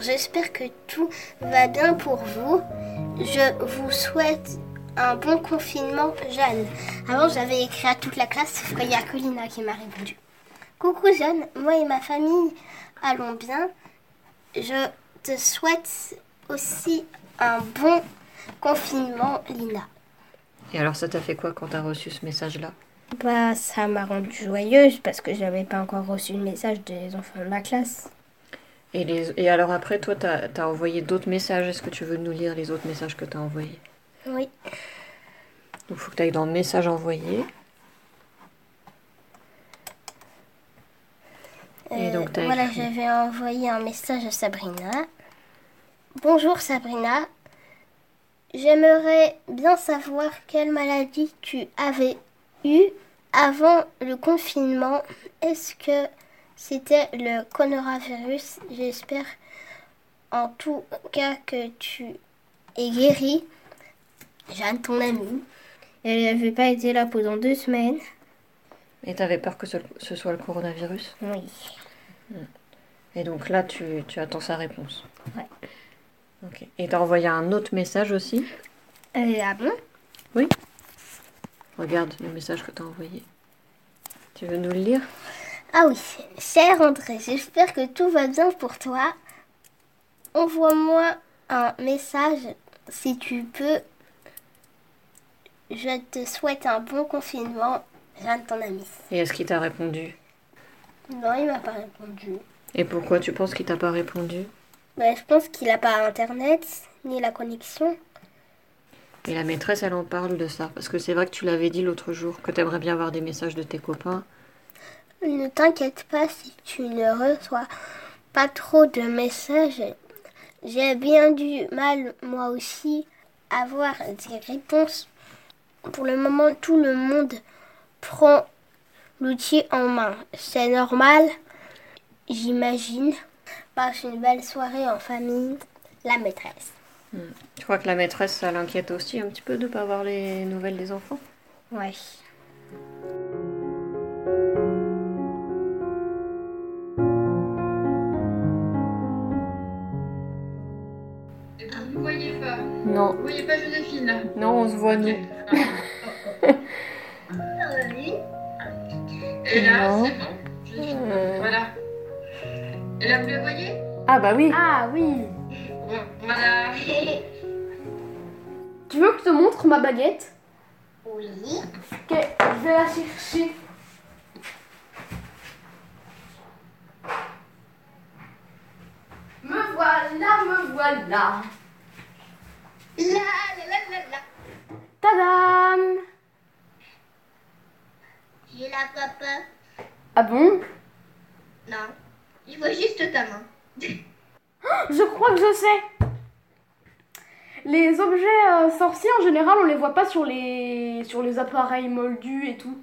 j'espère que tout va bien pour vous. Je vous souhaite un bon confinement, Jeanne. Avant, j'avais écrit à toute la classe, sauf qu'il y a Colina qui m'a répondu. Coucou Jeanne, moi et ma famille allons bien. Je te souhaite aussi un bon confinement, Lina. Et alors, ça t'a fait quoi quand t'as reçu ce message-là? Bah, ça m'a rendue joyeuse parce que j'avais pas encore reçu le message des enfants de ma classe. Et, les... et alors après, toi, t'as as envoyé d'autres messages. Est-ce que tu veux nous lire les autres messages que t'as envoyés? Oui. Donc, il faut que tu ailles dans Messages envoyés. Et Euh, donc, t'as voilà, écrit. j'avais envoyé un message à Sabrina. Bonjour Sabrina. J'aimerais bien savoir quelle maladie tu avais eue avant le confinement. Est-ce que c'était le coronavirus J'espère en tout cas que tu es guéri. Jeanne, ton amie. Elle n'avait pas été là pendant deux semaines. Et t'avais peur que ce, ce soit le coronavirus Oui. Et donc là, tu, tu attends sa réponse? Ouais. Ok. Et t'as envoyé un autre message aussi? Euh, ah bon? Oui. Regarde le message que t'as envoyé. Tu veux nous le lire? Ah oui, cher André, j'espère que tout va bien pour toi. Envoie-moi un message si tu peux. Je te souhaite un bon confinement. Jeanne, ton ami. Et est-ce qu'il t'a répondu? Non, il m'a pas répondu. Et pourquoi tu penses qu'il t'a pas répondu? Ben, je pense qu'il n'a pas internet ni la connexion. Et la maîtresse, elle en parle de ça. Parce que c'est vrai que tu l'avais dit l'autre jour, que t'aimerais bien avoir des messages de tes copains. Ne t'inquiète pas si tu ne reçois pas trop de messages. J'ai bien du mal, moi aussi, à avoir des réponses. Pour le moment, tout le monde prend l'outil en main. C'est normal, j'imagine. Passe une belle soirée en famille, la maîtresse. Tu crois que la maîtresse, ça l'inquiète aussi un petit peu de pas avoir les nouvelles des enfants Ouais. Non. Vous voyez pas Joséphine là Non, on se voit, nous. Et là, Non. c'est bon. Euh. Voilà. Et là, vous la voyez? Ah bah oui. Ah oui voilà. Tu veux que je te montre ma baguette? Oui. Ok, je vais la chercher. Me voilà, me voilà. La la la la la. Tadam J'ai la papa. Ah bon? Non. Je vois juste ta main. Je crois que je sais. Les objets euh, sorciers en général, on les voit pas sur les sur les appareils moldus et tout.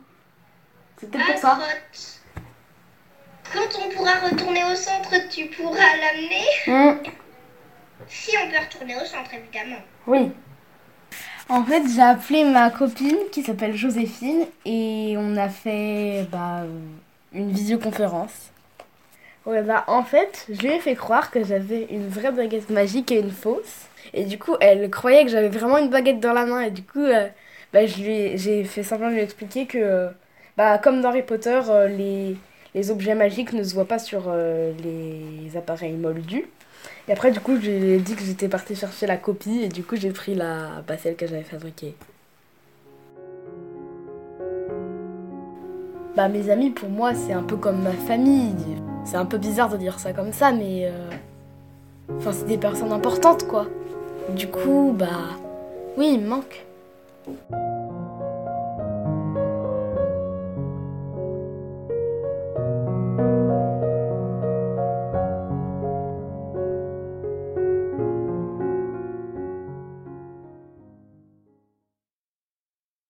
C'est peut-être pour ça. Quand on pourra retourner au centre, tu pourras l'amener Hmm, Si on peut retourner au centre, évidemment. oui. En fait, j'ai appelé ma copine qui s'appelle Joséphine et on a fait bah, une visioconférence. Ouais, bah en fait, je lui ai fait croire que j'avais une vraie baguette magique et une fausse. Et du coup, elle croyait que j'avais vraiment une baguette dans la main. Et du coup, euh, bah, je lui ai- j'ai fait simplement lui expliquer que, bah, comme dans Harry Potter, euh, les, les objets magiques ne se voient pas sur euh, les appareils moldus. Et après, du coup, je lui ai dit que j'étais partie chercher la copie. Et du coup, j'ai pris la, bah, celle que j'avais fabriquée. Bah, mes amis, pour moi, c'est un peu comme ma famille. C'est un peu bizarre de dire ça comme ça, mais. euh, Enfin, c'est des personnes importantes, quoi. Du coup, bah. Oui, il me manque.